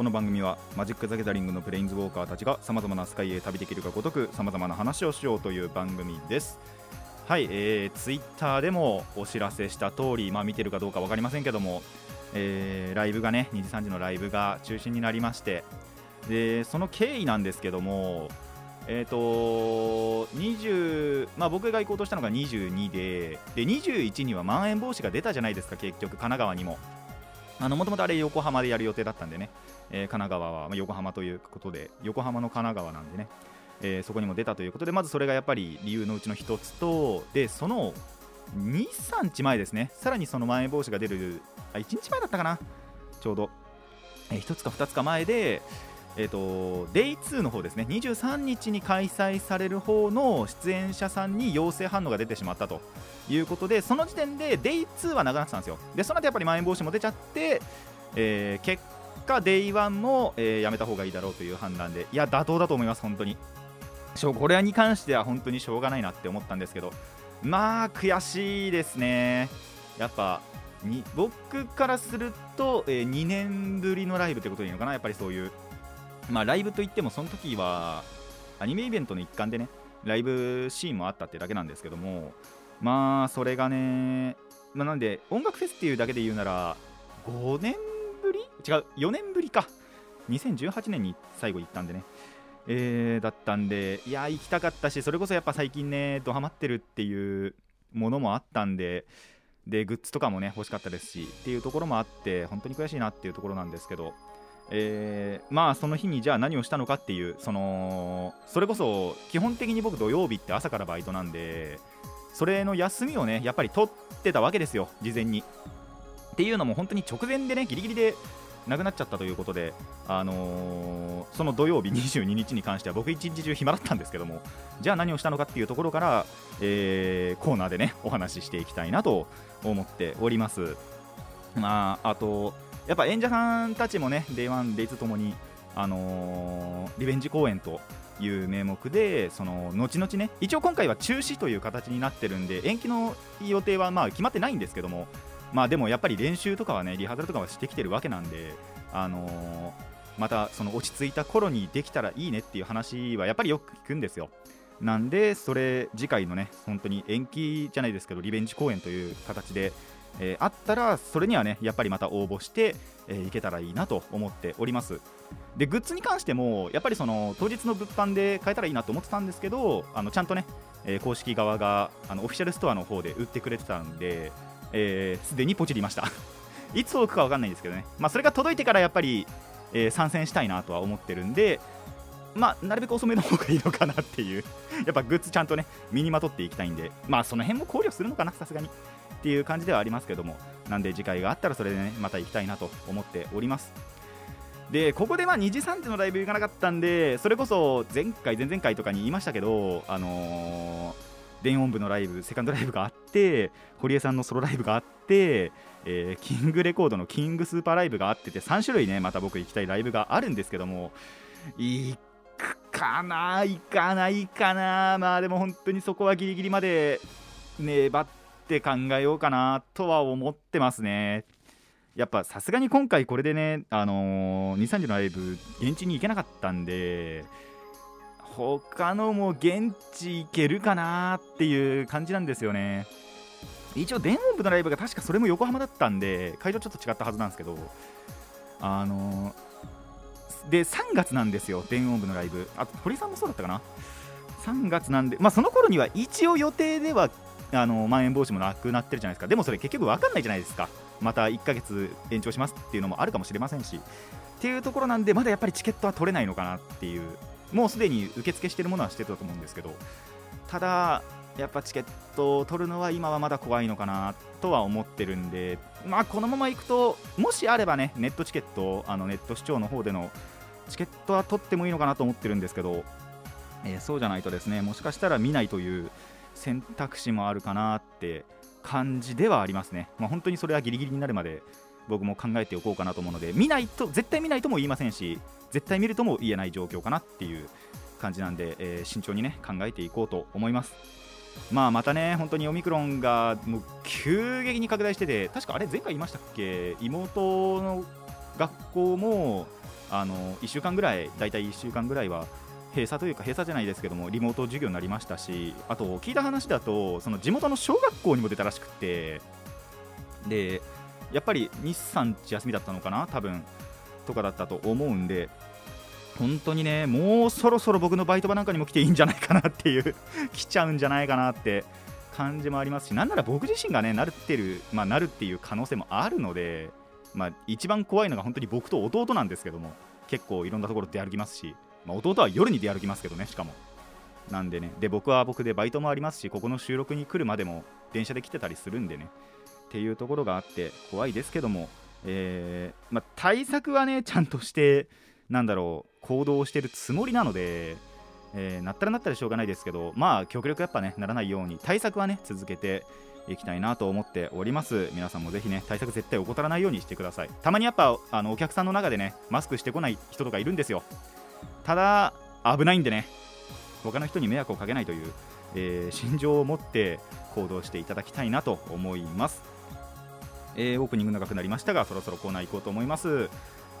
この番組はマジック・ザ・ギャザリングのプレインズウォーカーたちがさまざまなスカイへ旅できるかごとくさまざまな話をしようという番組です。はい、えー、ツイッターでもお知らせした通り、まあ、見てるかどうか分かりませんけども、えーライブがね2時3時のライブが中止になりましてでその経緯なんですけどもえーと20まあ、僕が行こうとしたのが22でで21にはまん延防止が出たじゃないですか結局神奈川にも。もともとあれ横浜でやる予定だったんでね、えー神奈川は、ま、横浜ということで横浜の神奈川なんでね、えーそこにも出たということでまずそれがやっぱり理由のうちの1つとでその23日前ですね。さらにそのまん延防止が出るあ1日前だったかな。ちょうど、え1つか2つか前でえー、と Day2 の方ですね。23日に開催される方の出演者さんに陽性反応が出てしまったと。いうことでその時点で Day2 はなくなってたんですよ。でその後やっぱりまん延防止も出ちゃって、えー結果 Day1 も、えーやめた方がいいだろうという判断でいや妥当だと思います本当に。しょうこれに関しては本当にしょうがないなって思ったんですけど。まあ悔しいですね。やっぱに僕からすると、え2年ぶりのライブということでいいのかなやっぱりそういう。まあ、ライブといってもその時はアニメイベントの一環でねライブシーンもあったってだけなんですけどもまあそれがね、まあ、なんで音楽フェスっていうだけで言うなら5年ぶり？違う4年ぶりか。2018年に最後行ったんでね。えーだったんでいや行きたかったしそれこそやっぱ最近ねドハマってるっていうものもあったんででグッズとかもね欲しかったですしっていうところもあって本当に悔しいなっていうところなんですけどえーまあその日にじゃあ何をしたのかっていうそのそれこそ基本的に僕土曜日って朝からバイトなんでそれの休みをねやっぱり取ってたわけですよ事前に。っていうのも本当に直前でねギリギリでなくなっちゃったということで、あのーその土曜日22日に関しては僕一日中暇だったんですけどもじゃあ何をしたのかっていうところから、えーコーナーでねお話ししていきたいなと思っております。まああとやっぱ演者さんたちもね Day1、Day2 ともに、あのーリベンジ公演という名目でその後々ね一応今回は中止という形になってるんで延期の予定はまあ決まってないんですけどもまあでもやっぱり練習とかはねリハーサルとかはしてきてるわけなんで、あのーまたその落ち着いた頃にできたらいいねっていう話はやっぱりよく聞くんですよ。なんでそれ次回のね本当に延期じゃないですけどリベンジ公演という形でえーあったらそれにはねやっぱりまた応募して、えーいけたらいいなと思っております。でグッズに関してもやっぱりその当日の物販で買えたらいいなと思ってたんですけどあのちゃんとね、えー公式側があのオフィシャルストアの方で売ってくれてたんで、えーにポチりました。いつ届くかわかんないんですけどね、まあ、それが届いてからやっぱり、えー参戦したいなとは思ってるんでまあ、なるべく遅めの方がいいのかなっていう。やっぱグッズちゃんとね身にまとっていきたいんで。まあその辺も考慮するのかなさすがに。っていう感じではありますけどもなんで次回があったらそれでねまた行きたいなと思っております。でここでまあ2時3時のライブ行かなかったんでそれこそ前回前々回とかに言いましたけどあのー電音部のライブセカンドライブがあって堀江さんのソロライブがあって、えーキングレコードのキングスーパーライブがあってて3種類ねまた僕行きたいライブがあるんですけども行くかな行かないかなまあでも本当にそこはギリギリまで粘って考えようかなとは思ってますね。やっぱさすがに今回これでねあのー、23時のライブ現地に行けなかったんで他のも現地行けるかなっていう感じなんですよね。一応電音部のライブが確かそれも横浜だったんで会場ちょっと違ったはずなんですけどあのーで3月なんですよ電音部のライブ。あと堀さんもそうだったかな？3月なんでまあその頃には一応予定ではあのまん延防止もなくなってるじゃないですか。でもそれ結局分かんないじゃないですか。また1ヶ月延長しますっていうのもあるかもしれませんし。っていうところなんでまだやっぱりチケットは取れないのかなっていう。もうすでに受付してるものはしてたと思うんですけど。ただやっぱチケットを取るのは今はまだ怖いのかなとは思ってるんで。まあこのままいくともしあればねネットチケットあのネット視聴の方でのチケットは取ってもいいのかなと思ってるんですけど。えー、そうじゃないとですねもしかしたら見ないという選択肢もあるかなって感じではありますね、まあ、本当にそれはギリギリになるまで僕も考えておこうかなと思うので見ないと絶対見ないとも言いませんし絶対見るとも言えない状況かなっていう感じなんで、えー、慎重にね考えていこうと思います。まあまたね本当にオミクロンがもう急激に拡大してて確かあれ前回言いましたっけ？妹の学校もあの1週間ぐらい大体1週間ぐらいは閉鎖というか閉鎖じゃないですけどもリモート授業になりましたしあと聞いた話だとその地元の小学校にも出たらしくてでやっぱり日産地休みだったのかな多分とかだったと思うんで本当にねもうそろそろ僕のバイト場なんかにも来ていいんじゃないかなっていう 来ちゃうんじゃないかなって感じもありますしなんなら僕自身がねなるってる、まあ、なるっていう可能性もあるので、まあ、一番怖いのが本当に僕と弟なんですけども結構いろんなところ出歩きますし、まあ、弟は夜に出歩きますけどねしかも。なんでね。で僕は僕でバイトもありますしここの収録に来るまでも電車で来てたりするんでね。っていうところがあって怖いですけども、えー、まあ、対策はねちゃんとしてなんだろう行動をしてるつもりなので、えー、なったらなったらしょうがないですけどまあ極力やっぱねならないように対策はね続けていきたいなと思っております。皆さんもぜひね対策絶対怠らないようにしてください。たまにやっぱあのお客さんの中でねマスクしてこない人とかいるんですよ。ただ危ないんでね。他の人に迷惑をかけないという、えー、心情を持って行動していただきたいなと思います。えー、オープニング長くなりましたがそろそろコーナー行こうと思います、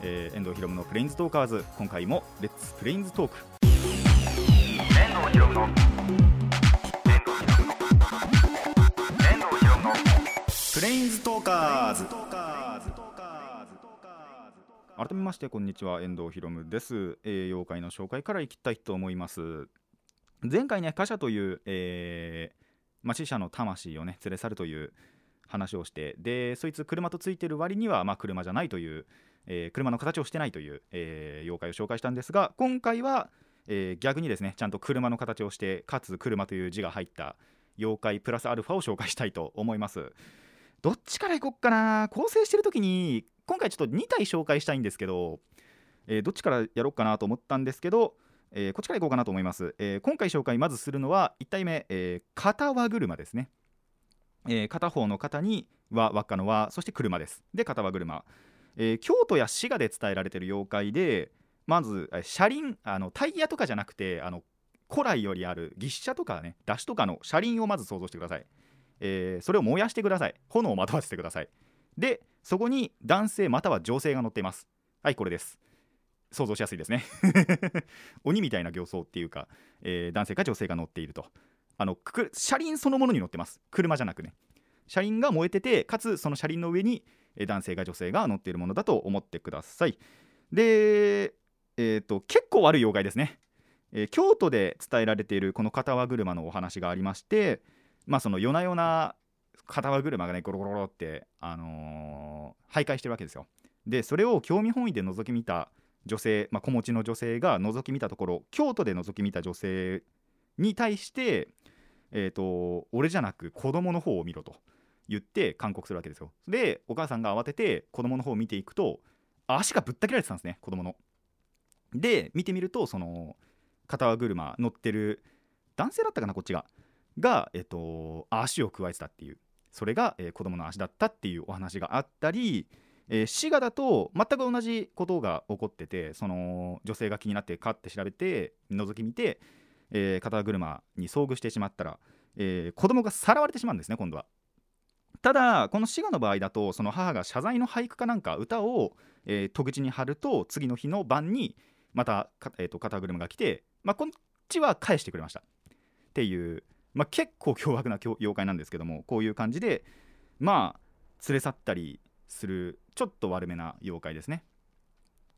えー、遠藤ひろむのプレインズトーカーズ。今回もレッツプレインズトーク遠藤ひろむのプレインズトーカーズ改めましてこんにちは遠藤ひろむです、えー、妖怪の紹介からいきたいと思います。前回ね貨車という、えーまあ、死者の魂をね連れ去るという話をしてでそいつ車とついてる割には、まあ、車じゃないという、えー、車の形をしてないという、えー、妖怪を紹介したんですが今回は、えー、逆にですねちゃんと車の形をしてかつ車という字が入った妖怪プラスアルファを紹介したいと思います。どっちからいこっかな？構成してる時に今回ちょっと2体紹介したいんですけど、えどっちからやろうかなと思ったんですけどえー、こっちからいこうかなと思います、えー、今回紹介まずするのは1体目、えー、片輪車ですね。えー、片方の肩には輪っかの輪そして車です。で片輪車、えー、京都や滋賀で伝えられている妖怪でまず車輪あのタイヤとかじゃなくてあの古来よりある牛車とかね出汁とかの車輪をまず想像してください、えー、それを燃やしてください。炎をまとわせてください。でそこに男性または女性が乗っています。はいこれです。想像しやすいですね。鬼みたいな形相っていうか、えー、男性か女性が乗っていると。あの車輪そのものに乗ってます。車じゃなくね。車輪が燃えててかつその車輪の上に男性が女性が乗っているものだと思ってください。で、えーと、結構悪い妖怪ですね、えー、京都で伝えられているこの片輪車のお話がありましてまあその夜な夜な片輪車がねゴロゴロゴロって、あのー、徘徊してるわけですよ。でそれを興味本位で覗き見た女性、まあ、子持ちの女性が覗き見たところ京都で覗き見た女性に対してえーと、俺じゃなく子供の方を見ろと言って勧告するわけですよ。でお母さんが慌てて子供の方を見ていくと足がぶった切られてたんですね子供の。で見てみるとその片輪車乗ってる男性だったかなこっちが。が、えーと、足を加えてたっていう。それが、えー、子供の足だったっていうお話があったり、えー、滋賀だと全く同じことが起こっててその女性が気になってかって調べて覗き見てえー、片車に遭遇してしまったら、えー、子供がさらわれてしまうんですね今度は。ただこの滋賀の場合だとその母が謝罪の俳句かなんか歌を、えー、戸口に貼ると次の日の晩にまたえーと、片車が来て、まあ、こっちは返してくれましたっていう、まあ、結構凶悪な妖怪なんですけどもこういう感じでまあ連れ去ったりするちょっと悪めな妖怪ですね。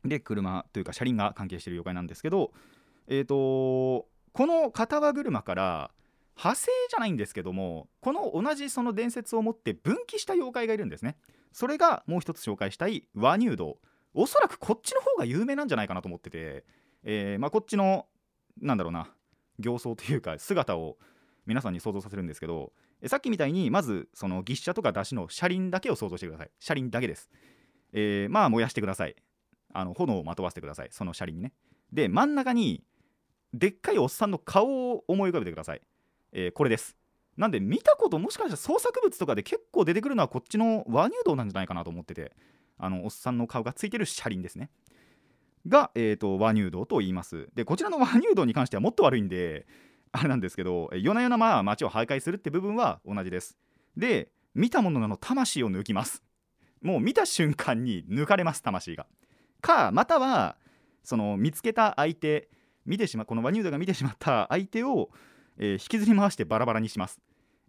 で車というか車輪が関係している妖怪なんですけどえっ、ー、とこの片輪車から派生じゃないんですけどもこの同じその伝説を持って分岐した妖怪がいるんですね。それがもう一つ紹介したい和乳道。おそらくこっちの方が有名なんじゃないかなと思ってて、えー、まあ、こっちのなんだろうな形相というか姿を皆さんに想像させるんですけどえさっきみたいにまずその牛車とか出汁の車輪だけを想像してください。車輪だけです、えー、まあ燃やしてください。あの炎をまとわせてください。その車輪にね。で真ん中にでっかいおっさんの顔を思い浮かべてください、えー、これです。なんで見たこともしかしたら創作物とかで結構出てくるのはこっちの和乳道なんじゃないかなと思っててあのおっさんの顔がついてる車輪ですね。が、えーと、和乳道と言います。でこちらの和乳道に関してはもっと悪いんであれなんですけど夜な夜なまあ街を徘徊するって部分は同じです。で見たものの魂を抜きます。もう見た瞬間に抜かれます魂が。かまたはその見つけた相手見てしまこのワニュードが見てしまった相手を、えー、引きずり回してバラバラにします、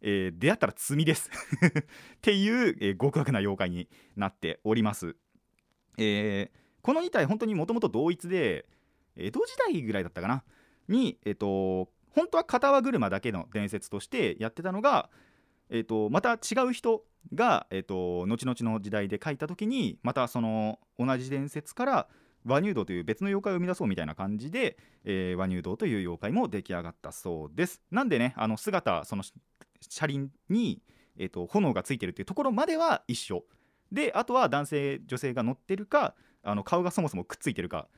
えー、出会ったら罪です。っていう、えー、極悪な妖怪になっております、えー、この2体本当にもともと同一で江戸時代ぐらいだったかな？にえっ、と本当は片輪車だけの伝説としてやってたのが、えーと、また違う人が、えーと、後々の時代で書いた時にまたその同じ伝説から和乳道という別の妖怪を生み出そうみたいな感じで、えー、和乳道という妖怪も出来上がったそうです。なんでねあの姿その車輪に、えーと、炎がついてるっていうところまでは一緒。であとは男性女性が乗ってるかあの顔がそもそもくっついてるか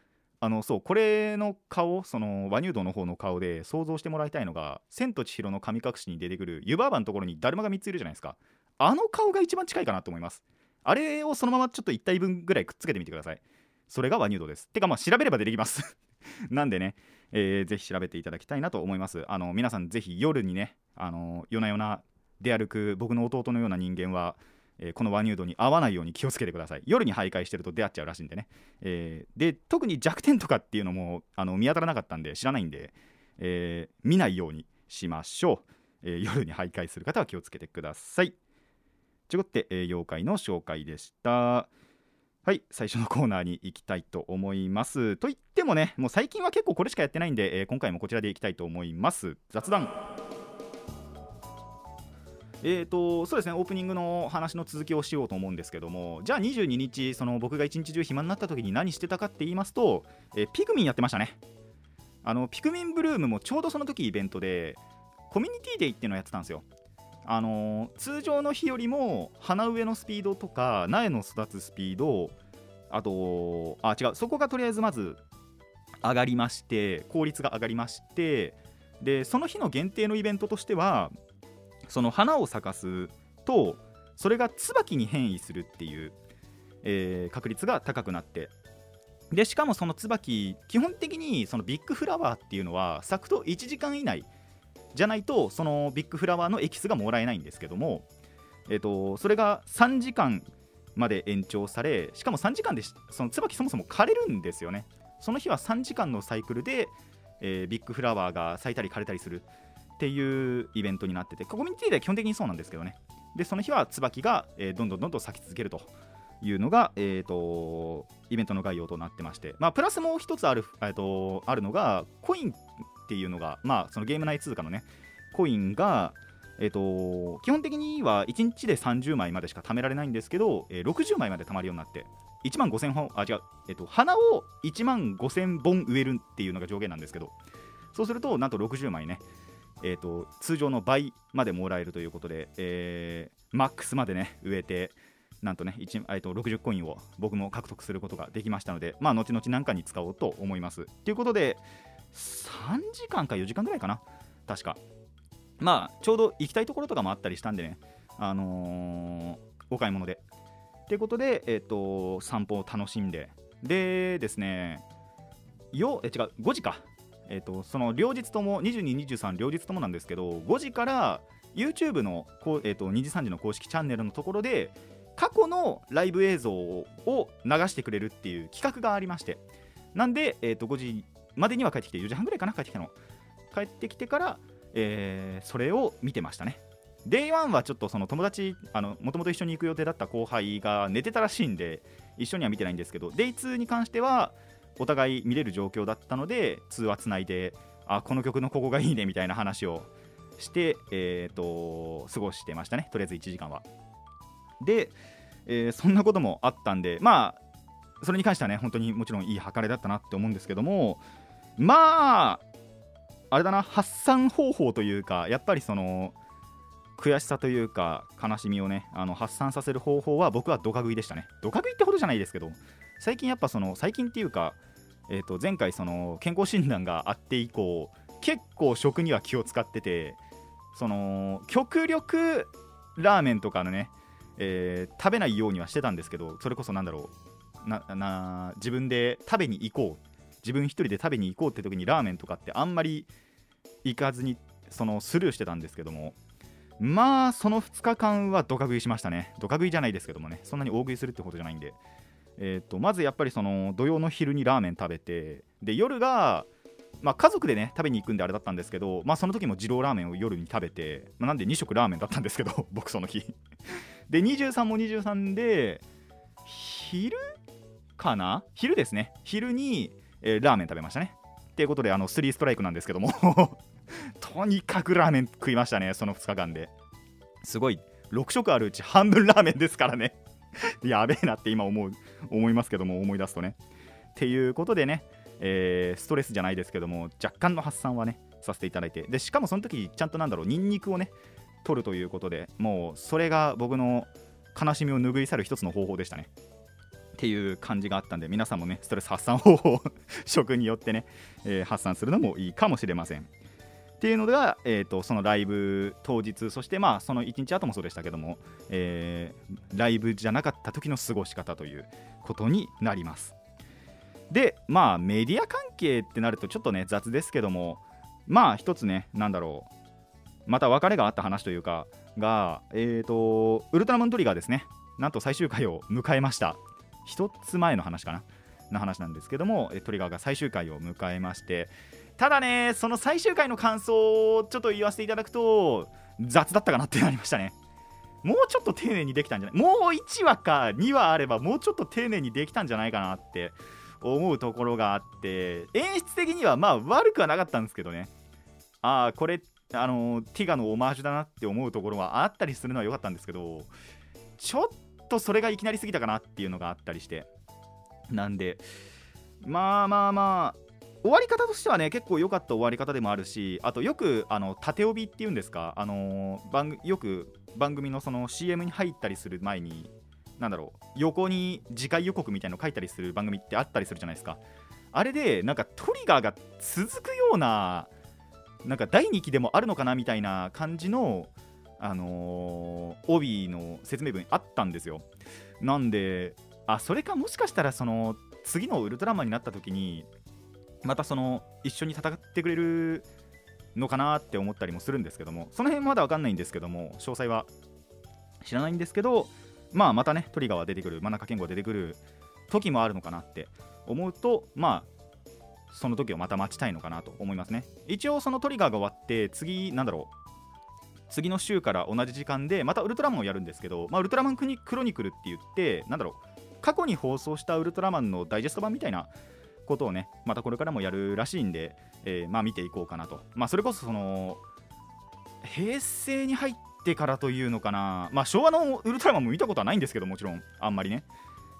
あのそうこれの顔その和乳道の方の顔で想像してもらいたいのが「千と千尋の神隠し」に出てくる湯婆婆のところにだるまが3ついるじゃないですか。あの顔が一番近いかなと思います。あれをそのままちょっと1体分ぐらいくっつけてみてください。それが和乳道です。てかまあ調べれば出てきます。なんでね、えー、ぜひ調べていただきたいなと思います。あの皆さんぜひ夜にねあの夜な夜な出歩く僕の弟のような人間はえー、この和乳度に合わないように気をつけてください。夜に徘徊してると出会っちゃうらしいんでね、えー、で特に弱点とかっていうのもあの見当たらなかったんで知らないんで、えー、見ないようにしましょう、え夜に徘徊する方は気をつけてください。ということで、え妖怪の紹介でした。はい最初のコーナーに行きたいと思います。といってもねもう最近は結構これしかやってないんで、え今回もこちらでいきたいと思います。雑談。えーとそうですねオープニングの話の続きをしようと思うんですけどもじゃあ22日その僕が一日中暇になった時に何してたかって言いますと、えー、ピクミンやってましたね。あのピクミンブルームもちょうどその時イベントでコミュニティデイっていうのをやってたんですよ。あのー、通常の日よりも花植えのスピードとか苗の育つスピードあとあ違うそこがとりあえずまず上がりまして効率が上がりましてでその日の限定のイベントとしてはその花を咲かすとそれが椿に変異するっていう、えー、確率が高くなって。でしかもその椿基本的にそのビッグフラワーっていうのは咲くと1時間以内じゃないとそのビッグフラワーのエキスがもらえないんですけども、えーと、それが3時間まで延長されしかも3時間でその椿そもそも枯れるんですよね。その日は3時間のサイクルで、えー、ビッグフラワーが咲いたり枯れたりする。っていうイベントになっててコミュニティでは基本的にそうなんですけどね。でその日は椿が、えー、どんどんどんどん咲き続けるというのが、えーと、イベントの概要となってまして、まあ、プラスもう一つある,、えーと、あるのがコインっていうのが、まあ、そのゲーム内通貨のねコインが、えーと、基本的には1日で30枚までしか貯められないんですけど、えー、60枚まで貯まるようになって1万5000本あ違う、えー、と花を1万5000本植えるっていうのが上限なんですけど。そうするとなんと60枚ねえーと、通常の倍までもらえるということで、えー、マックスまでね植えてなんとね1、えー、と60コインを僕も獲得することができましたのでまあ後々何かに使おうと思います。ということで3時間か4時間ぐらいかな。確か。まあちょうど行きたいところとかもあったりしたんでねあのー、お買い物で。ということで、えーと散歩を楽しんで。でですねよえ違う5時か。えーと、その両日とも22、23両日ともなんですけど5時から YouTube のこう、えーと、2時3時の公式チャンネルのところで過去のライブ映像を流してくれるっていう企画がありまして。なんで、えーと、5時までには帰ってきて4時半ぐらいかな帰ってきたの。帰ってきてから、えー、それを見てましたね。Day1 はちょっとその友達もともと一緒に行く予定だった後輩が寝てたらしいんで一緒には見てないんですけど Day2 に関してはお互い見れる状況だったので通話つないであこの曲のここがいいねみたいな話をして、えーと、過ごしてましたね。とりあえず1時間は。で、えー、そんなこともあったんでまあそれに関してはね本当にもちろんいい計らいだったなって思うんですけどもまああれだな発散方法というかやっぱりその悔しさというか悲しみをねあの発散させる方法は僕はドカ食いでしたね。ドカ食いってほどじゃないですけど最近やっぱその最近っていうかえー、と前回その健康診断があって以降結構食には気を使っててその極力ラーメンとかのね、えー、食べないようにはしてたんですけどそれこそなんだろうなな自分で食べに行こう自分一人で食べに行こうって時にラーメンとかってあんまり行かずにそのスルーしてたんですけどもまあその2日間はドカ食いしましたね。ドカ食いじゃないですけどもね。そんなに大食いするってことじゃないんで。えーと、まずやっぱりその土曜の昼にラーメン食べてで夜が、まあ、家族でね食べに行くんであれだったんですけど、まあ、その時も二郎ラーメンを夜に食べて、まあ、なんで2食ラーメンだったんですけど 僕その日。で23も23で昼かな？昼ですね。昼に、えー、ラーメン食べましたね。っていうことであの3ストライクなんですけども。とにかくラーメン食いましたねその2日間で。すごい6食あるうち半分ラーメンですからね。やべえなって今思う思いますけども思い出すとね。っていうことでね、えー、ストレスじゃないですけども若干の発散はねさせていただいて。でしかもその時ちゃんとなんだろうニンニクをね取るということでもうそれが僕の悲しみを拭い去る一つの方法でしたね。っていう感じがあったんで皆さんもねストレス発散方法食 によってね、えー、発散するのもいいかもしれません。っていうのが、えーと、そのライブ当日そしてまあその1日後もそうでしたけども、えー、ライブじゃなかった時の過ごし方ということになります。でまあメディア関係ってなるとちょっとね雑ですけどもまあ一つねなんだろうまた別れがあった話というかがえ、ー、とウルトラマントリガーですね。なんと最終回を迎えました。一つ前の話かなの話なんですけどもトリガーが最終回を迎えましてただねその最終回の感想をちょっと言わせていただくと雑だったかなってなりましたね。もうちょっと丁寧にできたんじゃない？もう1話か2話あればもうちょっと丁寧にできたんじゃないかなって思うところがあって演出的にはまあ悪くはなかったんですけどね。ああこれあのティガのオマージュだなって思うところはあったりするのは良かったんですけどちょっとそれがいきなりすぎたかなっていうのがあったりして。なんでまあまあまあ終わり方としてはね結構良かった終わり方でもあるしあとよくあの縦帯っていうんですかあの番よく番組のその CM に入ったりする前になんだろう横に次回予告みたいの書いたりする番組ってあったりするじゃないですか。あれでなんかトリガーが続くようななんか第2期でもあるのかなみたいな感じのあのー、帯の説明文あったんですよ。なんであそれかもしかしたらその次のウルトラマンになった時にまたその一緒に戦ってくれるのかなって思ったりもするんですけどもその辺まだ分かんないんですけども詳細は知らないんですけどまあまたねトリガーは出てくる真中健吾が出てくる時もあるのかなって思うとまあその時をまた待ちたいのかなと思いますね。一応そのトリガーが終わって次なんだろう次の週から同じ時間でまたウルトラマンをやるんですけど、まあ、ウルトラマンクロニクルって言ってなんだろう過去に放送したウルトラマンのダイジェスト版みたいなことをねまたこれからもやるらしいんで、えー、まあ見ていこうかなと。まあそれこそその平成に入ってからというのかな。まあ昭和のウルトラマンも見たことはないんですけどもちろんあんまりね。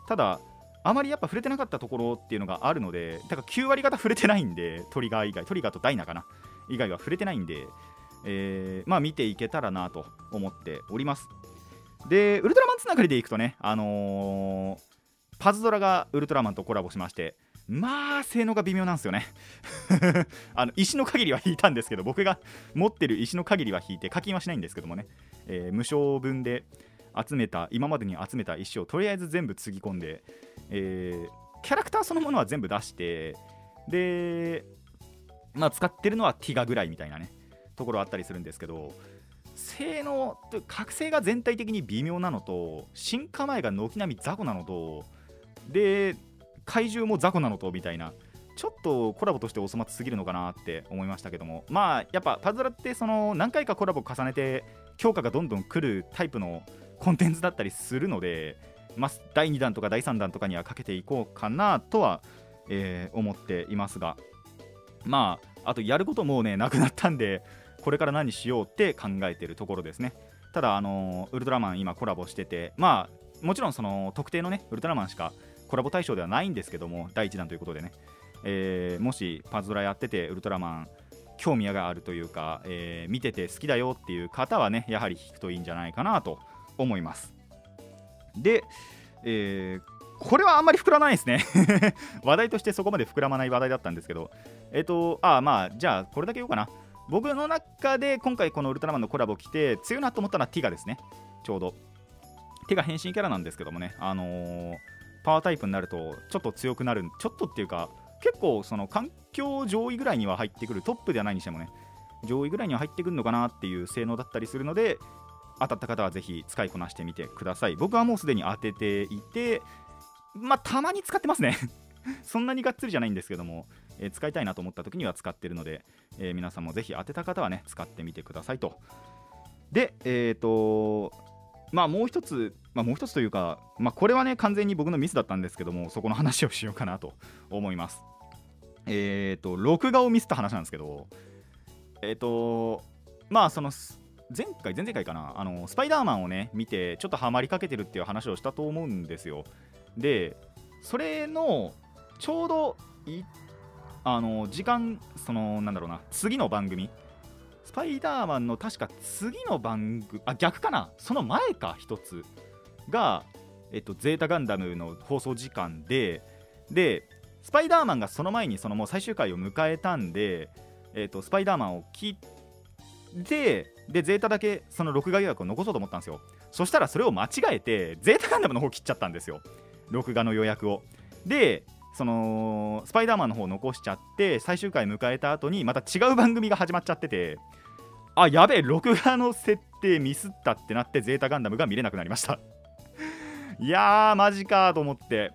ただあまりやっぱ触れてなかったところっていうのがあるのでだから9割方触れてないんでトリガー以外トリガーとダイナかな。以外は触れてないんで、えー、まあ見ていけたらなと思っております。でウルトラマンつながりでいくとねあのー、パズドラがウルトラマンとコラボしましてまあ性能が微妙なんですよね。あの石の限りは引いたんですけど僕が持ってる石の限りは引いて課金はしないんですけどもね、えー、無償分で集めた今までに集めた石をとりあえず全部つぎ込んで、えー、キャラクターそのものは全部出してでまあ使ってるのはティガぐらいみたいなねところあったりするんですけど性能覚醒が全体的に微妙なのと進化前が軒並み雑魚なのとで怪獣も雑魚なのとみたいな。ちょっとコラボとしてお粗末すぎるのかなって思いましたけども。まあやっぱパズドラってその何回かコラボ重ねて強化がどんどん来るタイプのコンテンツだったりするので、まあ、第2弾とか第3弾とかにはかけていこうかなとは、えー、思っていますが。まああとやることもうねなくなったんでこれから何しようって考えてるところですね。ただあのウルトラマン今コラボしててまあもちろんその特定のねウルトラマンしかコラボ対象ではないんですけども第1弾ということでね、えー、もしパズドラやっててウルトラマン興味があるというか、えー、見てて好きだよっていう方はねやはり弾くといいんじゃないかなと思います。で、えー、これはあんまり膨らまないですね。話題としてそこまで膨らまない話題だったんですけど。えっ、とあまあじゃあこれだけ言おうかな。僕の中で今回このウルトラマンのコラボ来て強いなと思ったのはティガですね。ちょうど。手が変身キャラなんですけどもね。あのー、パワータイプになるとちょっと強くなる。ちょっとっていうか結構その環境上位ぐらいには入ってくる。トップではないにしてもね。上位ぐらいには入ってくるのかなっていう性能だったりするので当たった方はぜひ使いこなしてみてください。僕はもうすでに当てていてまあたまに使ってますね。そんなにがっつりじゃないんですけども、えー、使いたいなと思った時には使ってるので、えー、皆さんもぜひ当てた方はね使ってみてくださいと。でえっ、ー、とまあもう一つまあ、もう一つというか、まあ、これはね完全に僕のミスだったんですけどもそこの話をしようかなと思います。えっ、ー、と録画をミスった話なんですけどえっ、ー、とまあその前回前々回かなあのスパイダーマンをね見てちょっとハマりかけてるっていう話をしたと思うんですよ。でそれのちょうどあの時間そのなんだろうな次の番組スパイダーマンの確か次の番組あ逆かなその前か一つ。が、えっと、ゼータガンダムの放送時間ででスパイダーマンがその前にそのもう最終回を迎えたんで、えっと、スパイダーマンを切ってでゼータだけその録画予約を残そうと思ったんですよ。そしたらそれを間違えてゼータガンダムの方切っちゃったんですよ。録画の予約を。でそのスパイダーマンの方を残しちゃって最終回迎えた後にまた違う番組が始まっちゃっててあやべえ録画の設定ミスったってなってゼータガンダムが見れなくなりました。いやーマジかと思って。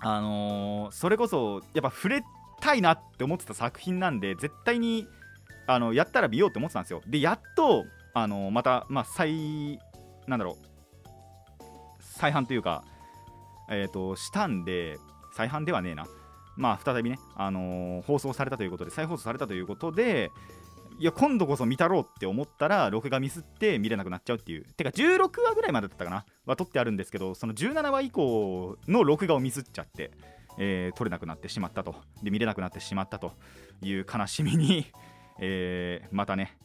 あのー、それこそやっぱ触れたいなって思ってた作品なんで絶対にあのやったら見ようって思ってたんですよ。でやっとあのー、またまあ再なんだろう。再販というかえっ、ー、としたんで再販ではねえな。まあ再びね、あの、放送されたということで再放送されたということでいや今度こそ見たろうって思ったら録画ミスって見れなくなっちゃうっていう。てか16話ぐらいまでだったかな。は撮ってあるんですけどその17話以降の録画をミスっちゃって、えー、撮れなくなってしまったと。で見れなくなってしまったという悲しみに、えー、またね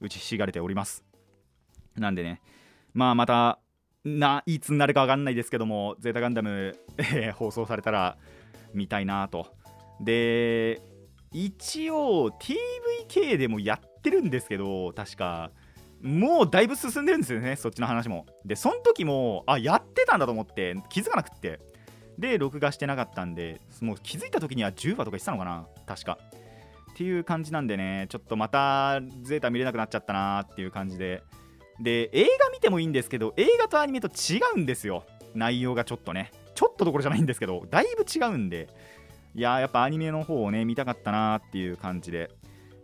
打ちひしがれております。なんでねまあまたないつになるか分かんないですけどもゼータガンダム、えー、放送されたら見たいなと。で一応 TVK でもやってるんですけど確か。もうだいぶ進んでるんですよねそっちの話も。でその時もあやってたんだと思って気づかなくって。で録画してなかったんでもう気づいた時には10話とか言ってたのかな確か。っていう感じなんでねちょっとまたゼータ見れなくなっちゃったなーっていう感じで。で映画見てもいいんですけど映画とアニメと違うんですよ。内容がちょっとね。ちょっとどころじゃないんですけどだいぶ違うんで。いややっぱアニメの方をね見たかったなっていう感じで、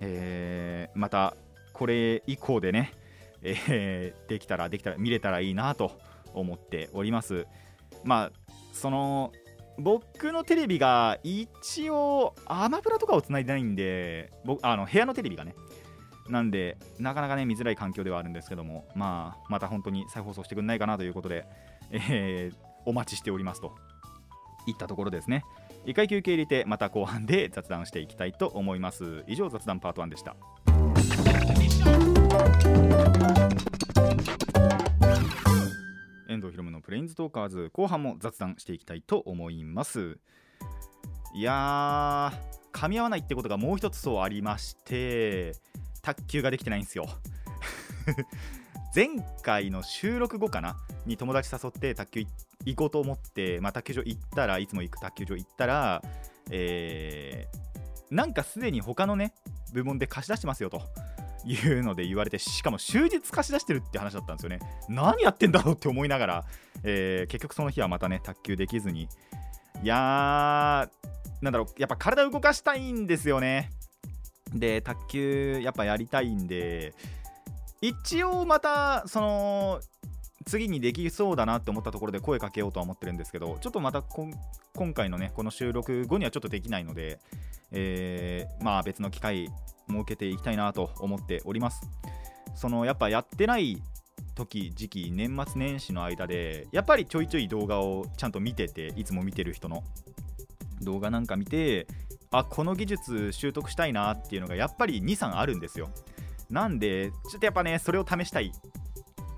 えー、またこれ以降でね、えー、できたらできたら見れたらいいなと思っております。まあその僕のテレビが一応アマプラとかをつないでないんで僕あの部屋のテレビがね。なんでなかなかね見づらい環境ではあるんですけどもまあまた本当に再放送してくんないかなということで、えー、お待ちしておりますと。いったところですね。1回休憩入れてまた後半で雑談していきたいと思います。以上雑談パート1でした。遠藤ひろむのプレインズトーカーズ後半も雑談していきたいと思います。いやー噛み合わないってことがもう一つそうありまして卓球ができてないんですよ。前回の収録後かなに友達誘って卓球行こうと思って、まあ、卓球場行ったらいつも行く卓球場行ったら、えー、なんかすでに他のね部門で貸し出してますよというので言われてしかも終日貸し出してるって話だったんですよね。何やってんだろうって思いながら、えー、結局その日はまたね卓球できずに。いやーなんだろうやっぱ体動かしたいんですよね。で卓球やっぱやりたいんで一応またその次にできそうだなって思ったところで声かけようとは思ってるんですけどちょっとまた今回のねこの収録後にはちょっとできないので、えー、まあ別の機会設けていきたいなと思っております。そのやっぱやってない時時期年末年始の間でやっぱりちょいちょい動画をちゃんと見てていつも見てる人の。動画なんか見てあこの技術習得したいなっていうのがやっぱり23あるんですよ。なんで、ちょっとやっぱね、それを試したい。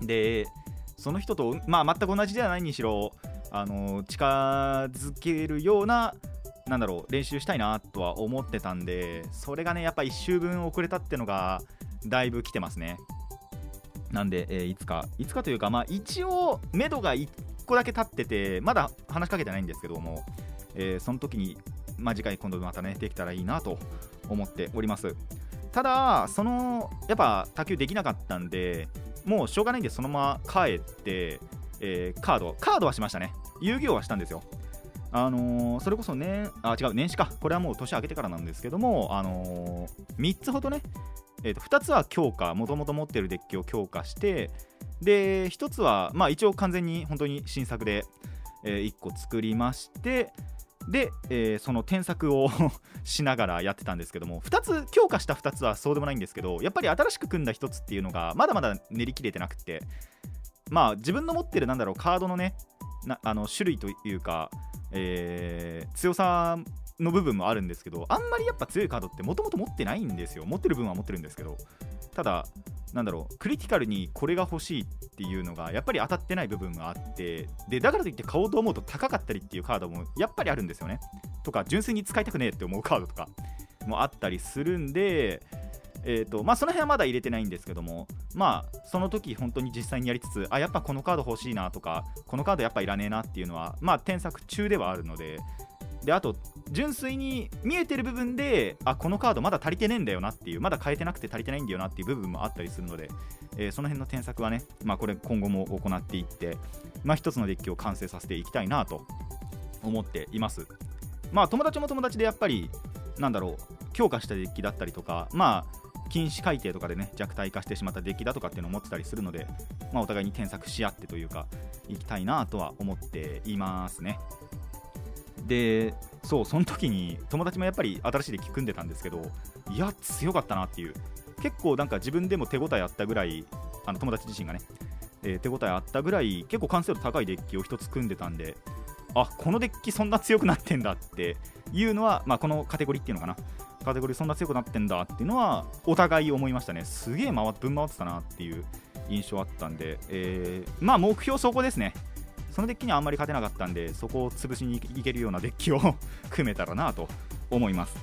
で、その人と、まあ、全く同じではないにしろ、あの近づけるようななんだろう練習したいなとは思ってたんでそれがねやっぱ1周分遅れたってのがだいぶ来てますねなんで、えー、いつかいつかというかまあ一応目処が1個だけ立っててまだ話しかけてないんですけども、えー、その時にまあ次回今度またねできたらいいなと思っておりますただそのやっぱ卓球できなかったんでもうしょうがないんでそのまま帰って、えー、カードカードはしましたね遊戯王はしたんですよあのー、それこそね、あ、違う、年始か。これはもう年明けてからなんですけども、あのー、3つほどね、えー、と2つは強化、もともと持ってるデッキを強化して、で、1つは、まあ一応完全に本当に新作で、えー、1個作りまして、で、えー、その添削を しながらやってたんですけども2つ強化した2つはそうでもないんですけどやっぱり新しく組んだ1つっていうのがまだまだ練り切れてなくてまあ自分の持ってるなんだろうカードのねなあの種類というかえー、強さの部分もあるんですけどあんまりやっぱ強いカードってもともと持ってないんですよ。持ってる分は持ってるんですけど。ただなんだろうクリティカルにこれが欲しいっていうのがやっぱり当たってない部分があってでだからといって買おうと思うと高かったりっていうカードもやっぱりあるんですよね。とか純粋に使いたくねえって思うカードとかもあったりするんでえーとまあ、その辺はまだ入れてないんですけども、まあ、その時本当に実際にやりつつ、あ、やっぱこのカード欲しいなとか、このカードやっぱいらねえなっていうのは、まあ、添削中ではあるので、であと、純粋に見えてる部分で、あ、このカードまだ足りてねえんだよなっていう、まだ変えてなくて足りてないんだよなっていう部分もあったりするので、えー、その辺の添削はね、まあ、これ今後も行っていって、まあ、一つのデッキを完成させていきたいなと思っています。まあ、友達も友達でやっぱり、なんだろう、強化したデッキだったりとか、まあ、禁止改定とかでね弱体化してしまったデッキだとかっていうのを持ってたりするので、まあ、お互いに添削し合ってというかいきたいなとは思っていますねでそうその時に友達もやっぱり新しいデッキ組んでたんですけどいや強かったなっていう。結構なんか自分でも手応えあったぐらいあの友達自身がね、えー、手応えあったぐらい結構完成度高いデッキを1つ組んでたんであこのデッキそんな強くなってんだっていうのは、まあ、このカテゴリーっていうのかな。カテゴリーそんな強くなってんだっていうのはお互い思いましたね。すげえ回ぶん回ってたなっていう印象あったんで、えー、まあ目標そこですね。そのデッキにはあんまり勝てなかったんでそこを潰しにいけるようなデッキを 組めたらなと思います。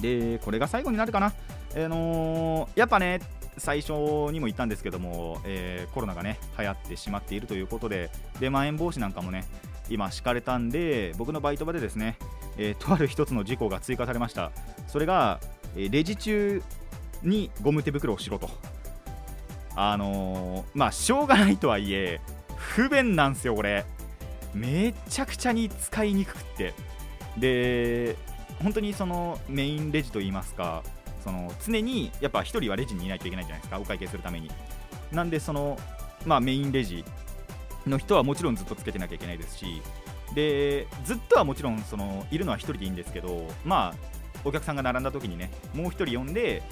でこれが最後になるかな、あのー、やっぱね最初にも言ったんですけども、えー、コロナがね流行ってしまっているということででまん延防止なんかもね今敷かれたんで僕のバイト場でですねえー、とある一つの事項が追加されました。それが、え、レジ中にゴム手袋をしろと。あのー、まあしょうがないとはいえ不便なんですよこれ。めちゃくちゃに使いにくくって。で本当にそのメインレジといいますかその常にやっぱ1人はレジにいないといけないじゃないですかお会計するために。なんでそのまあメインレジの人はもちろんずっとつけてなきゃいけないですしでずっとはもちろんそのいるのは1人でいいんですけどまあお客さんが並んだ時にねもう1人呼んで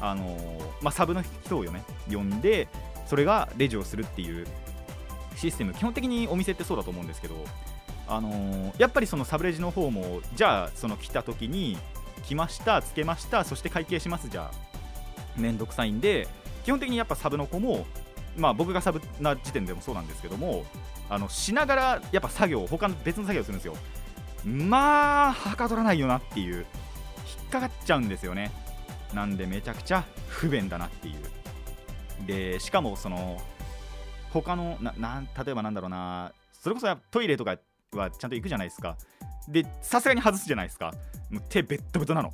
あのまあ、サブの人をよね呼んでそれがレジをするっていうシステム基本的にお店ってそうだと思うんですけどあのー、やっぱりそのサブレジの方もじゃあその来た時に来ましたつけましたそして会計しますじゃあめんどくさいんで基本的にやっぱサブの子もまあ僕がサブな時点でもそうなんですけどもあのしながらやっぱ作業他の別の作業するんですよ。まあはかどらないよなっていう引っかかっちゃうんですよね。なんでめちゃくちゃ不便だなっていう。でしかもその他のなな例えばなんだろうなそれこそトイレとかはちゃんと行くじゃないですか。でさすがに外すじゃないですか。もう手ベッドベトなの。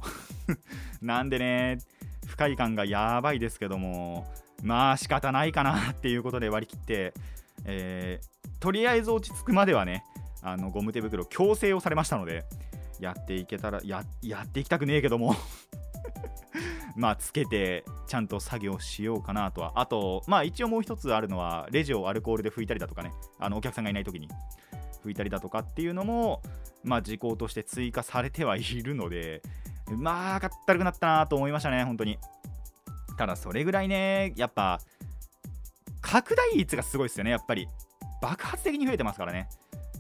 なんでね不快感がやばいですけどもまあ仕方ないかなっていうことで割り切って、えー、とりあえず落ち着くまではねあのゴム手袋強制をされましたのでやっていけたらややっていきたくねえけども。まあつけてちゃんと作業しようかなとは。あとまあ一応もう一つあるのはレジをアルコールで拭いたりだとかね。あのお客さんがいない時に拭いたりだとかっていうのもまあ時効として追加されてはいるのでまあかったるくなったなと思いましたね本当に。ただそれぐらいねやっぱ拡大率がすごいですよねやっぱり。爆発的に増えてますからね。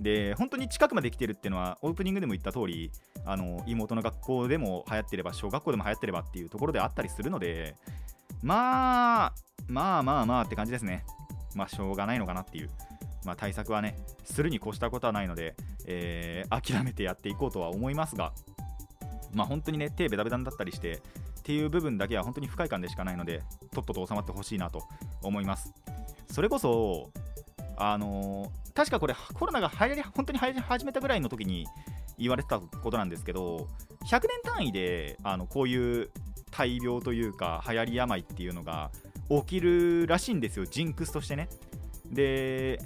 で本当に近くまで来てるっていうのはオープニングでも言った通りあの妹の学校でも流行ってれば小学校でも流行ってればっていうところであったりするのでまあまあまあまあって感じですね。まあしょうがないのかなっていう。まあ、対策はねするに越したことはないので、えー、諦めてやっていこうとは思いますがまあ本当にね手ベタベタだったりしてっていう部分だけは本当に不快感でしかないのでとっとと収まってほしいなと思います。それこそあのー、確かこれコロナが流行り本当に流行り始めたぐらいの時に言われてたことなんですけど100年単位であのこういう大病というか流行り病っていうのが起きるらしいんですよ。ジンクスとしてね。で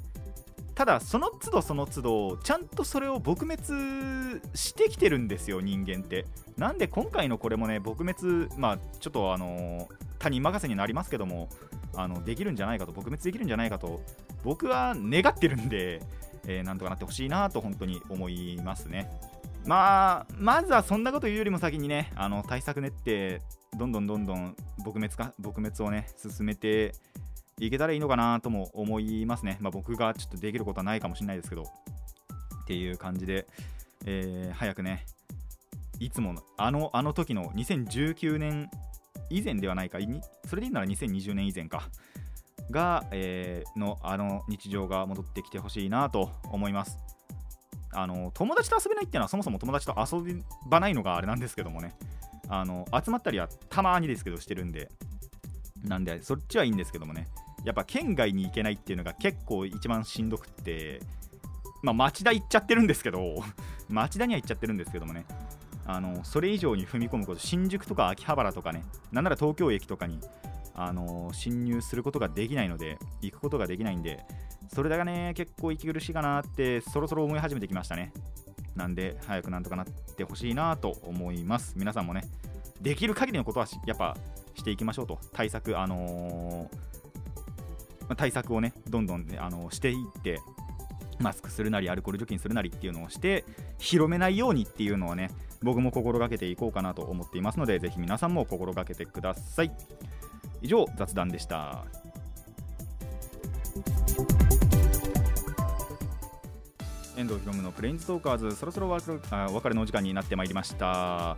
ただその都度その都度ちゃんとそれを撲滅してきてるんですよ人間って。なんで今回のこれもね撲滅まあちょっとあの他人任せになりますけどもあのできるんじゃないかと撲滅できるんじゃないかと僕は願ってるんで、えー、なんとかなってほしいなと本当に思いますね。まあまずはそんなこと言うよりも先にねあの対策練ってどんどんどんどん撲滅か撲滅をね進めていけたらいいのかなとも思いますね。まあ、僕がちょっとできることはないかもしれないですけど、っていう感じで、えー、早くね、いつものあのあの時の2019年以前ではないか、それでいいなら2020年以前か、が、えー、のあの日常が戻ってきてほしいなと思います。あの友達と遊べないっていうのはそもそも友達と遊ばないのがあれなんですけどもね。あの集まったりはたまにですけどしてるんで。なんでそっちはいいんですけどもね。やっぱ県外に行けないっていうのが結構一番しんどくってまあ町田行っちゃってるんですけど 町田には行っちゃってるんですけどもね。あのそれ以上に踏み込むこと新宿とか秋葉原とかね。なんなら東京駅とかにあの侵入することができないので行くことができないんでそれだけね結構息苦しいかなってそろそろ思い始めてきましたね。なんで早くなんとかなってほしいなと思います。皆さんもねできる限りのことはやっぱしていきましょうと。対策あのー対策をねどんどん、ね、あのしていってマスクするなりアルコール除菌するなりっていうのをして広めないようにっていうのをね僕も心がけていこうかなと思っていますのでぜひ皆さんも心がけてください。以上雑談でした。遠藤ひろむのプレインズトーカーズそろそろお別れのお時間になってまいりました。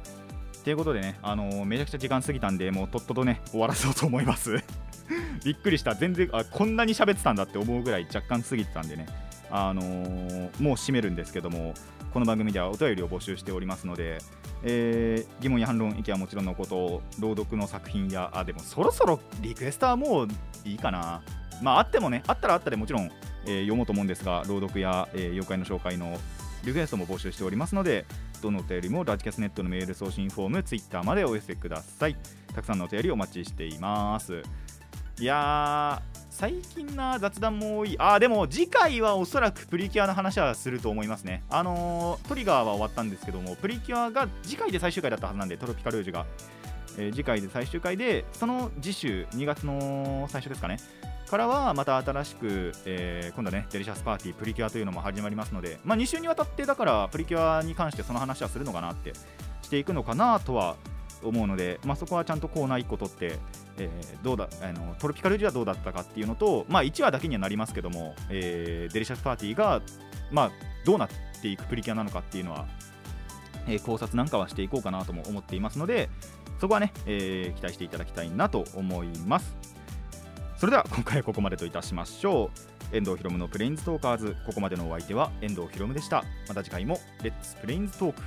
ということでね、あのー、めちゃくちゃ時間過ぎたんで、もうとっととね、終わらそうと思います。びっくりした、全然あこんなに喋ってたんだって思うぐらい若干過ぎてたんでね、あのー、もう締めるんですけども、この番組ではお便りを募集しておりますので、えー、疑問や反論、意見はもちろんのこと、朗読の作品や、あ、でもそろそろリクエストはもういいかな。まあ、あってもね、あったらあったでもちろん、えー、読もうと思うんですが、朗読や、えー、妖怪の紹介のリクエストも募集しておりますので、どのお便りもラジキャスネットのメール送信フォーム、ツイッターまでお寄せください。たくさんのお便りお待ちしています。いや最近な雑談も多い。ああ、でも次回はおそらくプリキュアの話はすると思いますね。あのー、トリガーは終わったんですけども、プリキュアが次回で最終回だったはずなんで、トロピカルージュが。えー、次回で最終回で、その次週、2月の最初ですかね、からはまた新しく、えー、今度ね、デリシャスパーティー、プリキュアというのも始まりますので、まあ、2週にわたって、だからプリキュアに関してその話はするのかなって、していくのかなとは思うので、まあ、そこはちゃんとコーナー1個取って、えー、どうだあのトロピカルージュはどうだったかっていうのと、まあ、1話だけにはなりますけども、えー、デリシャスパーティーが、まあ、どうなっていくプリキュアなのかっていうのは、えー、考察なんかはしていこうかなとも思っていますのでそこはね、えー、期待していただきたいなと思います。それでは今回はここまでといたしましょう。遠藤ひろむのプレインズトーカーズ。ここまでのお相手は遠藤ひろむでした。また次回も Let's planes talk。